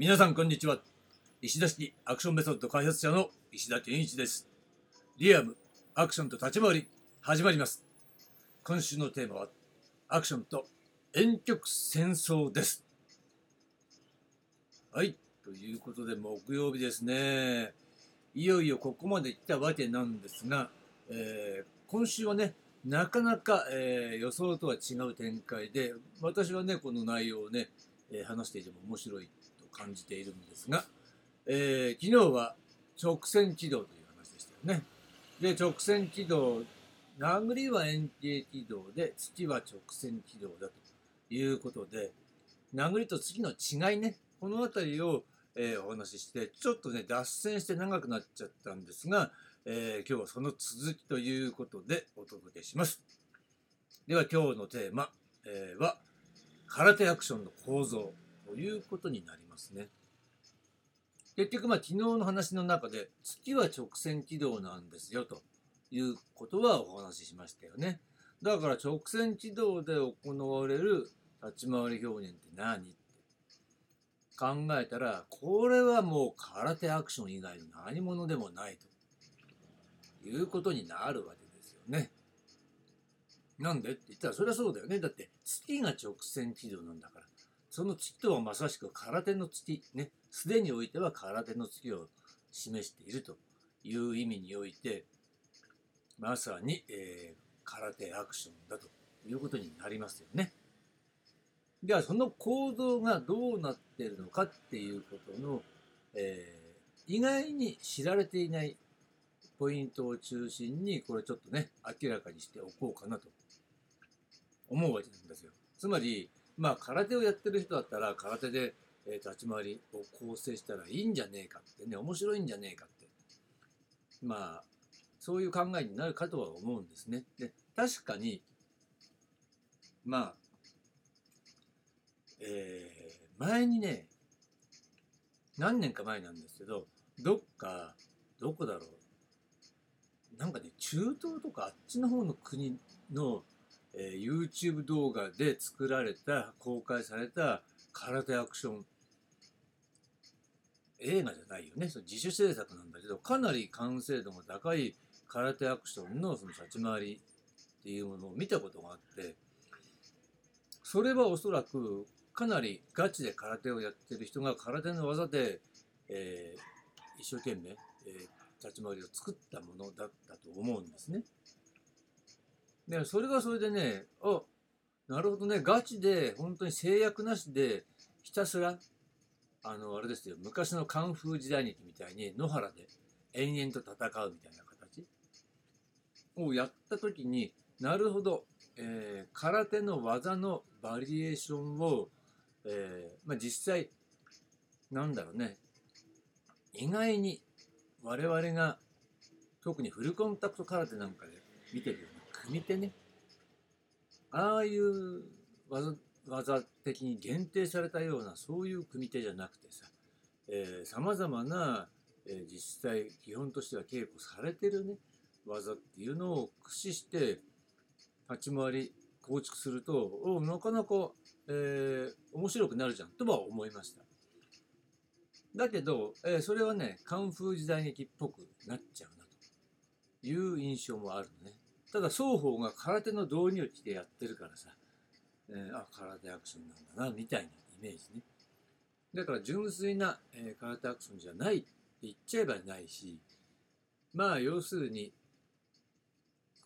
皆さんこんにちは。石田式アクションメソッド開発者の石田健一です。リアムアクションと立ち回り始まります。今週のテーマはアクションと遠曲戦争です。はいということで木曜日ですね。いよいよここまで来たわけなんですが、えー、今週はねなかなか、えー、予想とは違う展開で私はねこの内容をね、えー、話していても面白い感じているんですが、えー、昨日は直線軌道という話でしたよね。で直線軌道殴りは円形軌道で月は直線軌道だということで殴りと月の違いねこの辺りを、えー、お話ししてちょっとね脱線して長くなっちゃったんですが、えー、今日はその続きということでお届けします。では今日のテーマ、えー、は空手アクションの構造ということになりますね。結局まあ昨日の話の中で月は直線軌道なんですよということはお話ししましたよね。だから直線軌道で行われる立ち回り表現って何って考えたらこれはもう空手アクション以外の何者でもないということになるわけですよね。なんでって言ったらそれはそうだよね。だって月が直線軌道なんだから。その月とはまさしく空手の月、ね。すでにおいては空手の月を示しているという意味において、まさに、えー、空手アクションだということになりますよね。ではその構造がどうなっているのかっていうことの、えー、意外に知られていないポイントを中心にこれちょっとね明らかにしておこうかなと思うわけなんですよ。つまりまあ空手をやってる人だったら空手で、え立ち回りを構成したらいいんじゃねえかってね面白いんじゃねえかってまあそういう考えになるかとは思うんですね。で確かにまあえー、前にね何年か前なんですけどどっかどこだろうなんかね、中東とかあっちの方の国の、えー、YouTube 動画で作られた、公開された空手アクション映画じゃないよね。その自主制作なんだけど、かなり完成度が高い空手アクションのその立ち回りっていうものを見たことがあって、それはおそらくかなりガチで空手をやってる人が空手の技で、えー、一生懸命、えー、立ち回りを作ったものだったと思うんですね。で、それがそれでね、あ、なるほどね、ガチで本当に制約なしでひたすら、あの、あれですよ、昔のカンフー時代劇みたいに野原で延々と戦うみたいな形をやった時になるほど、えー、空手の技のバリエーションを、えー、まあ、実際なんだろうね意外に我々が特にフルコンタクト空手なんかで見てるような組手ねああいう技技的に限定されたようなそういう組手じゃなくてささまざまな、えー、実際基本としては稽古されてるね技っていうのを駆使して立ち回り構築するとおなかなか、えー、面白くなるじゃんとは思いました。だけど、えー、それはね、カンフー時代劇っぽくなっちゃうなという印象もあるのね。ただ双方が空手の導入機でやってるからさ、えー、あ、空手アクションなんだな、みたいなイメージね。だから純粋な、えー、空手アクションじゃないって言っちゃえばないし、まあ要するに、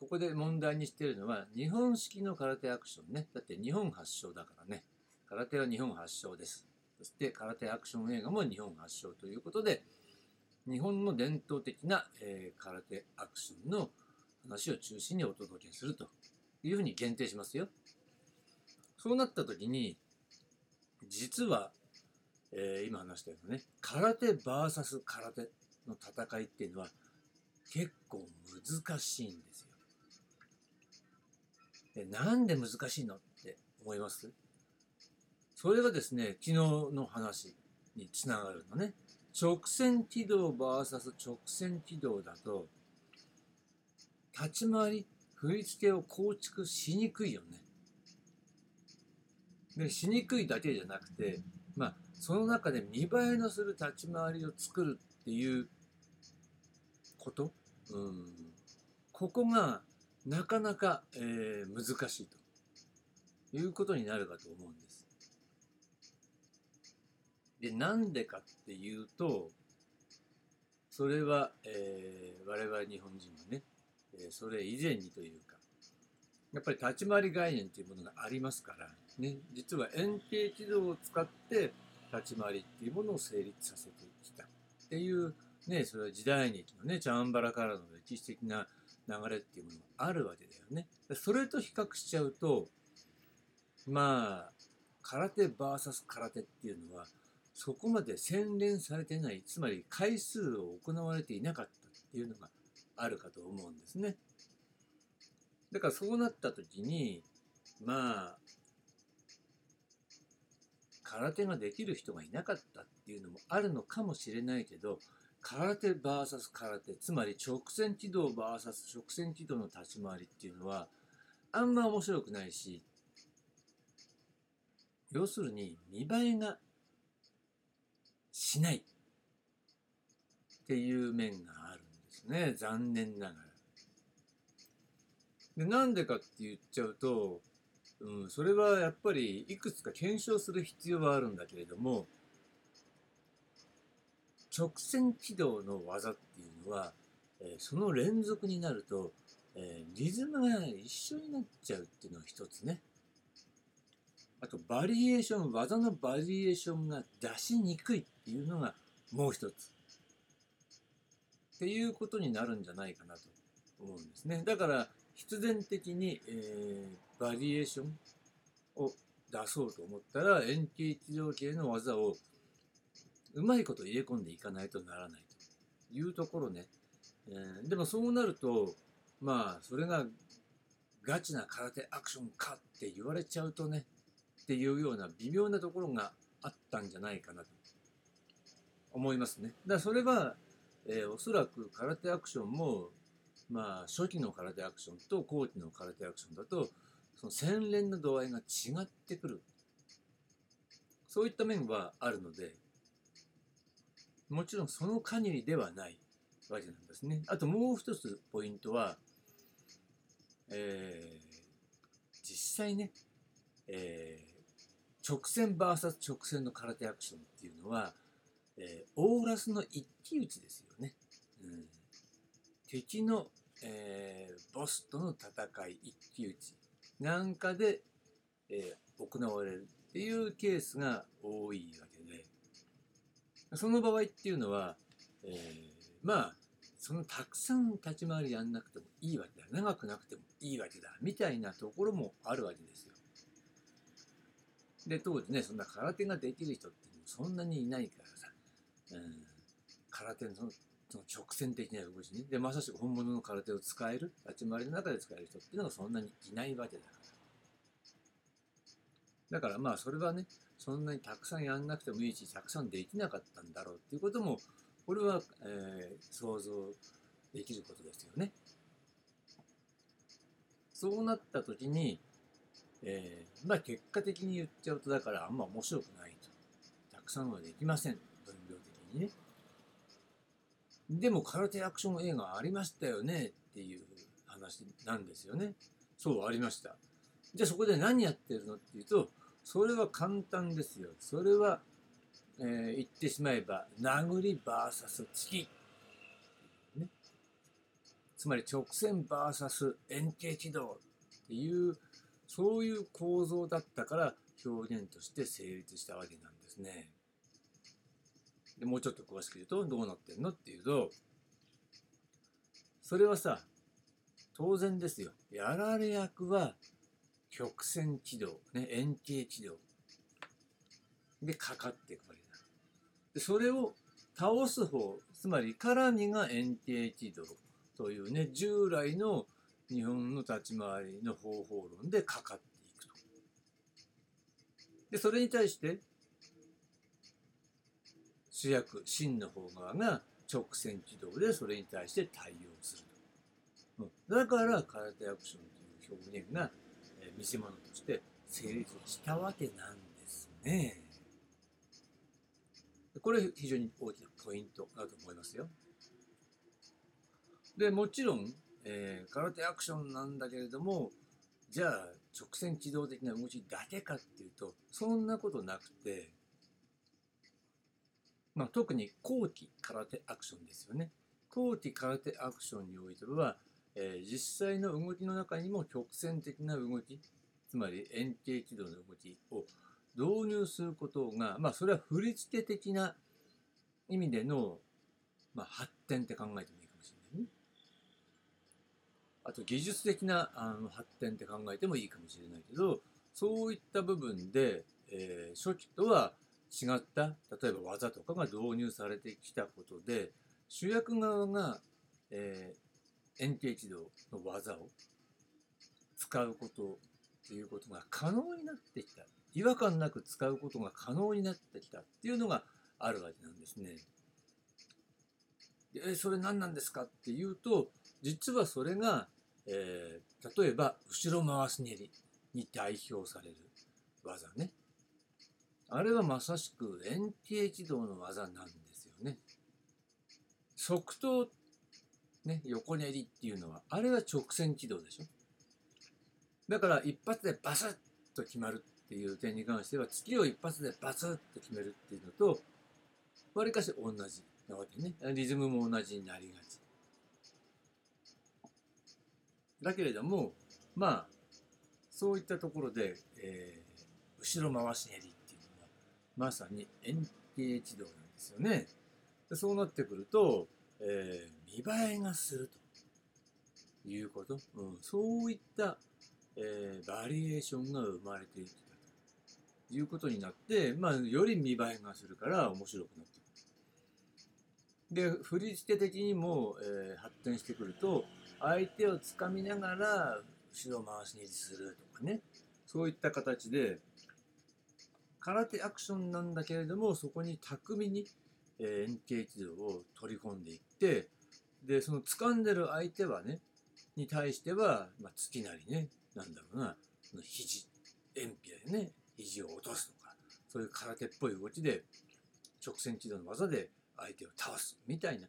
ここで問題にしてるのは、日本式の空手アクションね。だって日本発祥だからね。空手は日本発祥です。そして空手アクション映画も日本発祥ということで、日本の伝統的な、えー、空手アクションの話を中心にお届けするというふうに限定しますよ。そうなった時に、実は、えー、今話したようなね、空手 VS 空手の戦いっていうのは結構難しいんですよ。でなんで難しいのって思います？それがですね、昨日の話につながるのね。直線軌道 VS 直線軌道だと、立ち回り、振り付けを構築しにくいよね。でしにくいだけじゃなくて、まあ、その中で見栄えのする立ち回りを作るっていうこと、うん、ここがなかなか、えー、難しいということになるかと思うんです。で、なんでかっていうと、それは、えー、我々日本人もね、え、それ以前にというか、やっぱり立ち回り概念というものがありますから、ね、実は円形軌道を使って立ち回りっていうものを成立させてきたっていう、ね、それは時代劇のね、チャンバラからの歴史的な流れっていうものがあるわけだよね。それと比較しちゃうと、まあ、空手 VS 空手っていうのは、そこまで洗練されてない、つまり回数を行われていなかったっていうのがあるかと思うんですね。だからそうなった時に、まあ、空手ができる人がいなかったっていうのもあるのかもしれないけど、空手 VS 空手、つまり直線軌道 VS 直線軌道の立ち回りっていうのは、あんま面白くないし、要するに見栄えがしないっていう面があるですね。残念ながら。でなんでかって言っちゃうと、うん、それはやっぱりいくつか検証する必要はあるんだけれども直線軌道の技っていうのは、え、その連続になると、え、リズムが一緒になっちゃうっていうのが一つねあとバリエーション技のバリエーションが出しにくいっていうのがもう一つっていうことになるんじゃないかなと思うんですねだから必然的に、えー、バリエーションを出そうと思ったら円形軌道系の技をうまいこと入れ込んでいかないとならないというところね、えー、でもそうなるとまあそれがガチな空手アクションかって言われちゃうとねっていうような微妙なところがあったんじゃないかなと思いますね。だからそれは、えー、おそらく空手アクションもまあ、初期の空手アクションと後期の空手アクションだと、その洗練の度合いが違ってくる。そういった面はあるので、もちろんその限りではないわけなんですね。あともう一つポイントは、えー、実際ね、えー、直線 VS 直線の空手アクションっていうのは、えー、オーラスの一騎打ちですよね。うん、敵のえー、ボスとの戦い一騎打ちなんかで、えー、行われるっていうケースが多いわけで。その場合っていうのは、えー、まあそのたくさん立ち回りやんなくてもいいわけだ。長くなくてもいいわけだ。みたいなところもあるわけですよ。で当時ねそんな空手ができる人ってそんなにいないから、うん、空手のその直線的な動きね。で、まさしく本物の空手を使える、立ち回りの中で使える人っていうのがそんなにいないわけだから。だからまあそれはね、そんなにたくさんやんなくてもいいし、たくさんできなかったんだろうっていうことも、これは、えー、想像できることですよね。そうなった時に、えー、まあ結果的に言っちゃうとだからあんま面白くないと。たくさんはできません。にね。でも空手アクション映画ありましたよねっていう話なんですよね。そう、ありました。じゃあそこで何やってるのっていうと、それは簡単ですよ。それは、えー、言ってしまえば、殴り VS 突き。ね。つまり直線 VS 円形軌道っていう、そういう構造だったから表現として成立したわけなんですね。でもうちょっと詳しく言うとどうなってんのっていうとそれはさ当然ですよ。やられ役は曲線軌道、ね、円形軌道。でかかっていくわけだ。でそれを倒す方つまり絡みが円形軌道というね従来の日本の立ち回りの方法論でかかっていくと。でそれに対して主役真の方側が直線軌道でそれに対して対応すると、うん、だから空手アクションという表現が、えー、見せ物として成立したわけなんですね。これ非常に大きなポイントだと思いますよ。でもちろん、えー、空手アクションなんだけれどもじゃあ直線機動的な動きだけかっていうとそんなことなくて、まあ、特に後期空手アクションですよね。後期空手アクションにおいては、えー、実際の動きの中にも曲線的な動きつまり円形軌道の動きを導入することが、まあ、それは振り付け的な意味での、まあ、発展って考えてもいいかもしれないね。あと技術的なあの発展って考えてもいいかもしれないけどそういった部分で、えー、初期とは違った例えば技とかが導入されてきたことで主役側が、えー、円形軌道の技を使うことということが可能になってきた違和感なく使うことが可能になってきたっていうのがあるわけなんですね。でそれ何なんですかっていうと実はそれが、えー、例えば後ろ回し蹴りに代表される技ね。あれはまさしく円形軌道の技なんですよね。側頭、ね、横練りっていうのはあれは直線軌道でしょ。だから一発でバスッと決まるっていう点に関しては月を一発でバツッと決めるっていうのとわりかし同じなわけねリズムも同じになりがちだけれどもまあそういったところで、えー、後ろ回し蹴りまさに円形地動なんですよね。でそうなってくると、えー、見栄えがするということ、うん、そういったえー、バリエーションが生まれてきたということになって、まあ、より見栄えがするから面白くなってくる。で、振り付け的にも、えー、発展してくると、相手をつかみながら後ろ回しにするとかね、そういった形で、空手アクションなんだけれども、そこに巧みに、え、円形軌道を取り込んでいって、で、その掴んでる相手はね、に対しては、まあ、月なりね、なんだろうな、その肘、円皮でね、肘を落とすとか、そういう空手っぽい動きで、直線軌道の技で相手を倒すみたいな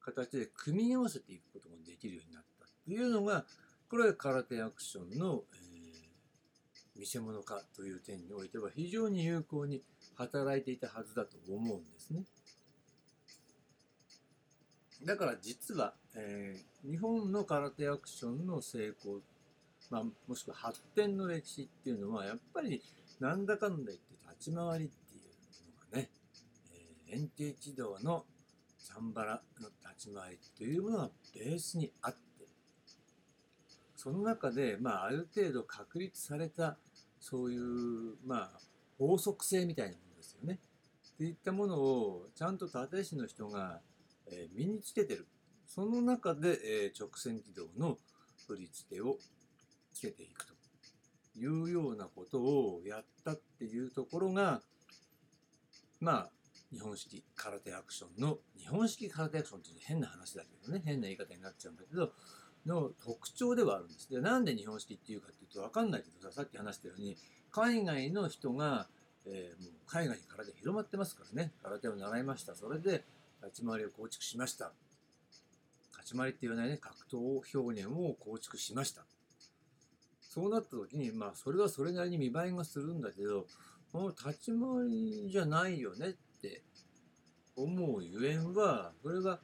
形で組み合わせていくこともできるようになったというのが、これは空手アクションの、えー、見せ物化という点においては非常に有効に働いていたはずだと思うんですね。だから実は、えー、日本の空手アクションの成功まあ、もしくは発展の歴史っていうのはやっぱりなんだかんだ言って立ち回りっていうのがね、えー、円形軌道のチャンバラの立ち回りというものがベースにあってその中で、まあ、ある程度確立されたそういう、まあ、法則性みたいなものですよね。っていったものをちゃんと立石の人が、えー、身につけてる。その中で、えー、直線軌道の振り付けをつけていくというようなことをやったっていうところがまあ日本式空手アクションの日本式空手アクションっていう変な話だけどね変な言い方になっちゃうんだけどの特徴ではあるんです。でなんで日本式っていうかっていうと分かんないけどささっき話したように海外の人が、えー、もう海外に空手広まってますからね。空手を習いました。それで立ち回りを構築しました。立ち回りって言わないね。格闘表現を構築しました。そうなった時に、まあ、それはそれなりに見栄えがするんだけど、この立ち回りじゃないよねって思うゆえんは、それは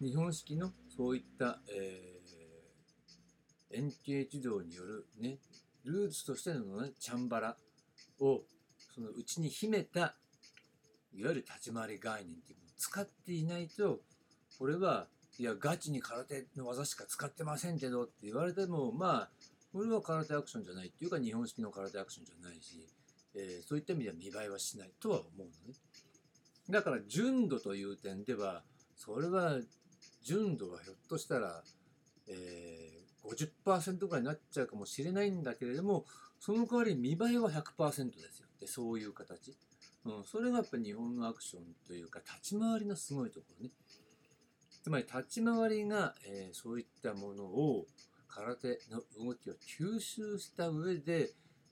日本式のそういった、えー、円形軌道によるね、ルーツとしてのね、チャンバラをそのうちに秘めた、いわゆる立ち回り概念っていうのを使っていないと、これは、いや、ガチに空手の技しか使ってませんけどって言われても、まあ、これは空手アクションじゃないっていうか日本式の空手アクションじゃないし、えー、そういった意味では見栄えはしないとは思うのね。だから純度という点ではそれは純度はひょっとしたら、え、50%ぐらいになっちゃうかもしれないんだけれどもその代わり見栄えは100%ですよ。でそういう形、うん、それがやっぱ日本のアクションというか立ち回りのすごいところね。つまり立ち回りが、えー、そういったものを空手の動きを吸収した上で、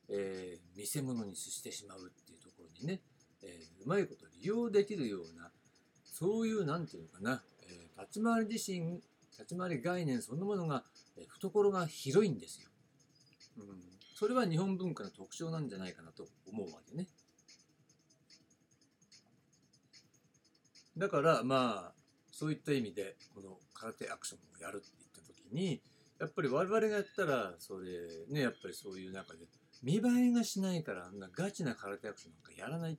えー、見せ物にしてしまうっていうところにね、えーうまいこと利用できるようなそういうなんていうのかな、えー立ち回り自身立ち回り概念そのものが、懐が広いんですよ、うん、それは日本文化の特徴なんじゃないかなと思うわけね。だからまあそういった意味でこの空手アクションをやるって言った時にやっぱり我々がやったらそれねやっぱりそういう中で見栄えがしないからあんなガチな空手アクションなんかやらない。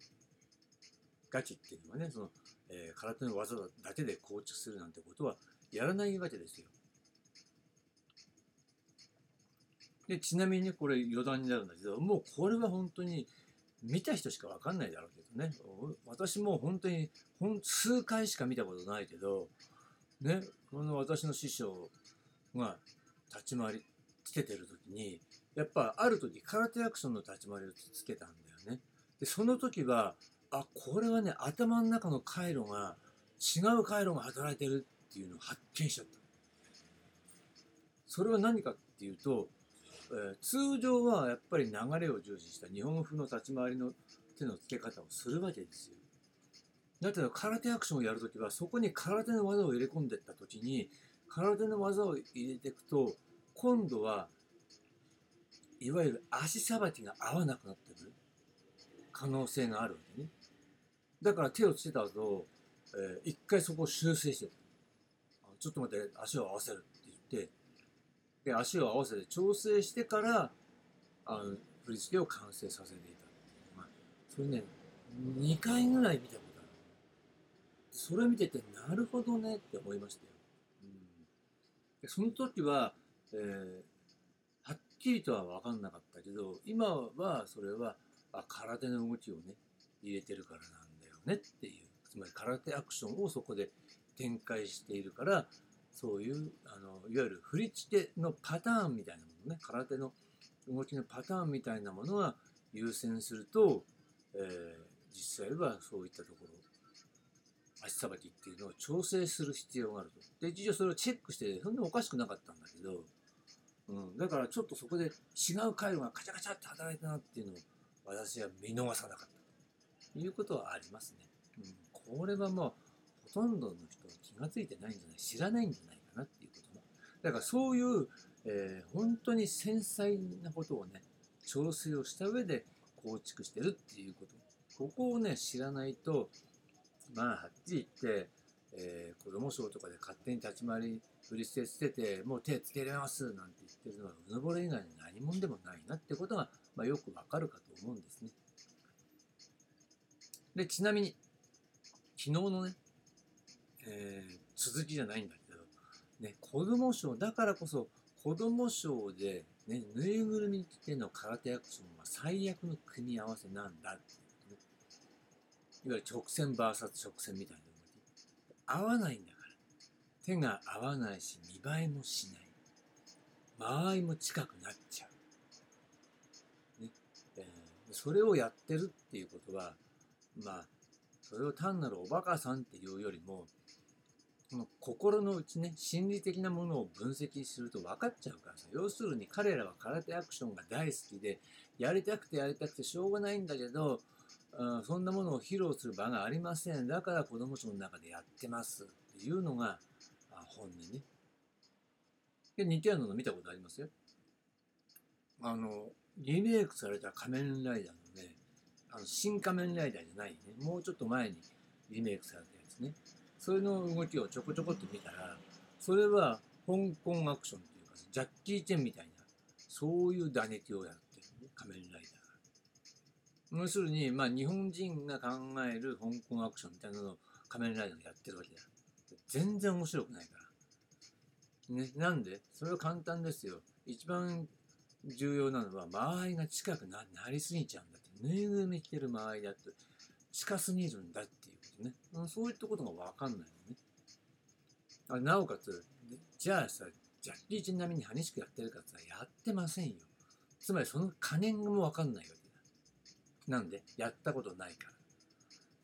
ガチっていうのはねその、えー空手の技だけで構築するなんてことはやらないわけですよ。でちなみにこれ余談になるんだけどもうこれは本当に見た人しか分かんないだろうけどね私も本当にほん数回しか見たことないけどねこの私の師匠が立ち回りつけてる時にやっぱある時空手アクションの立ち回りをつけたんだよね。でその時はあこれはね頭の中の回路が違う回路が働いてるっていうのを発見しちゃった。それは何かっていうと、えー通常はやっぱり流れを重視した日本風の立ち回りの手の付け方をするわけですよ。だけど空手アクションをやるときはそこに空手の技を入れ込んでいったときに空手の技を入れていくと今度はいわゆる足さばきが合わなくなってる可能性があるわけね。だから手をつけた後、えー一回そこを修正してちょっと待って足を合わせるって言ってで足を合わせて調整してからあの振り付けを完成させていたっていう。のがそれね2回ぐらい見たことある。それ見ててなるほどねって思いましたよ、うん、でその時は、えーはっきりとは分かんなかったけど今はそれはあ空手の動きをね入れてるからなんだよねっていう。つまり空手アクションをそこで展開しているからそういうあのいわゆる振り付けのパターンみたいなものね空手の動きのパターンみたいなものが優先すると、えー実際はそういったところ足さばきっていうのを調整する必要があると。で一応それをチェックしてそんなおかしくなかったんだけど、うん、だからちょっとそこで違う回路がカチャカチャって働いたなっていうのを私は見逃さなかったということはありますね。うん、これはもうほとんどの人は気がついてないんじゃない知らないんじゃないかなっていうことね。だからそういう、えー本当に繊細なことをね調整をした上で構築してるっていうことここをね知らないとまあはっきり言って、えー子供賞とかで勝手に立ち回り振り捨て捨ててもう手つけれますなんて言ってるのはうぬぼれ以外に何者でもないなってことが、まあ、よくわかるかと思うんですね。でちなみに昨日のね、えー続きじゃないんだけど、ね、子供賞だからこそ子供賞で、ね、ぬいぐるみ着ての空手アクションは最悪の組み合わせなんだっていうねいわゆる直線 VS 直線みたいな合わないんだから手が合わないし見栄えもしない。間合いも近くなっちゃう、ねえーそれをやってるっていうことはまあそれを単なるおバカさんっていうよりもこの心の内ね心理的なものを分析すると分かっちゃうからさ要するに彼らは空手アクションが大好きでやりたくてやりたくてしょうがないんだけど、うんそんなものを披露する場がありません。だから子供賞の中でやってます。っていうのがあ本音ね。で似たようなの見たことありますよ？あのリメイクされた仮面ライダーのねあの新仮面ライダーじゃないね。もうちょっと前にリメイクされたやつねそれの動きをちょこちょこっと見たらそれは香港アクションっていうかジャッキー・チェンみたいなそういう打撃をやってる、仮面ライダー要するに、まあ、日本人が考える香港アクションみたいなのを仮面ライダーがやってるわけだ。全然面白くないから。ね、なんで？それは簡単ですよ。一番重要なのは間合いが近くななりすぎちゃうんだって。ぬいぐるみ着てる間合いだって。近すぎるんだって。そういったことが分かんないのね。あなおかつじゃあさジャッキー・チェン並みに激しくやってるかって言ったらやってませんよ。つまりその加減も分かんないわけだ。なんでやったことないか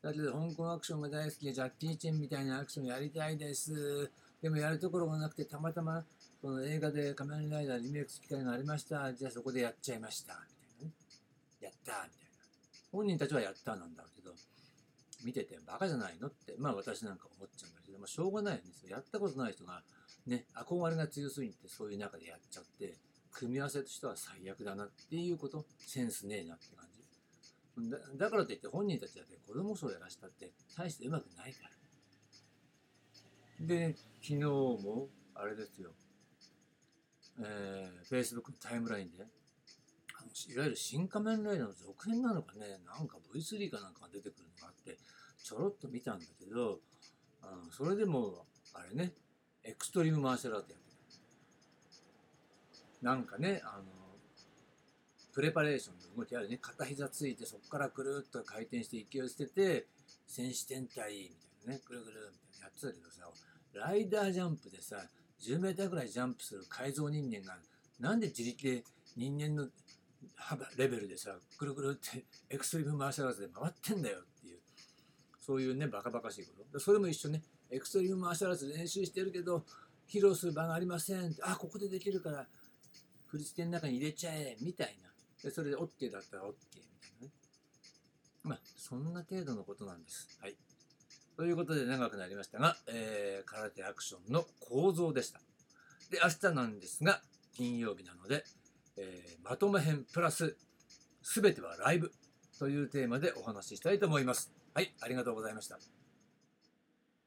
ら。だけど香港アクションが大好きでジャッキー・チェンみたいなアクションやりたいです。でもやるところがなくてたまたまその映画で仮面ライダーリメイクする機会がありました。じゃあそこでやっちゃいました。みたいなね。やったみたいな。本人たちはやったなんだけど。見ててバカじゃないのってまあ私なんか思っちゃうんだけど、まあ、しょうがないですよやったことない人がね憧れが強すぎてそういう中でやっちゃって組み合わせとしては最悪だなっていうことセンスねえなって感じ。だだからといって本人たちだって子供賞やらしたって大してうまくないから。で昨日もあれですよ。えー、Facebook のタイムラインでいわゆる新仮面ライダーの続編なのかねなんか V3 かなんかが出てくるのがあてちょろっと見たんだけどあのそれでもあれねエクストリームマーシャルアートやってなんかねあのプレパレーションの動きあるね。片膝ついてそこからくるっと回転して勢い捨てて戦士天体みたいなねぐるぐるみたいなやってたけどさライダージャンプでさ10メーターぐらいジャンプする改造人間がなんで自力で人間の幅レベルでさぐるぐるってエクストリームマーシャルアーツで回ってんだよっていうそういうねバカバカしいこと。それも一緒ね。エクストリームマーシャルアーツ練習してるけど披露する場がありませんあここでできるから振り付けの中に入れちゃえみたいな。でそれで OK だったら OK みたいなね。まあそんな程度のことなんです。はい。ということで長くなりましたが、えー、空手アクションの構造でした。で、明日なんですが、金曜日なので、えー、まとめ編プラス、すべてはライブというテーマでお話ししたいと思います。はい、ありがとうございました。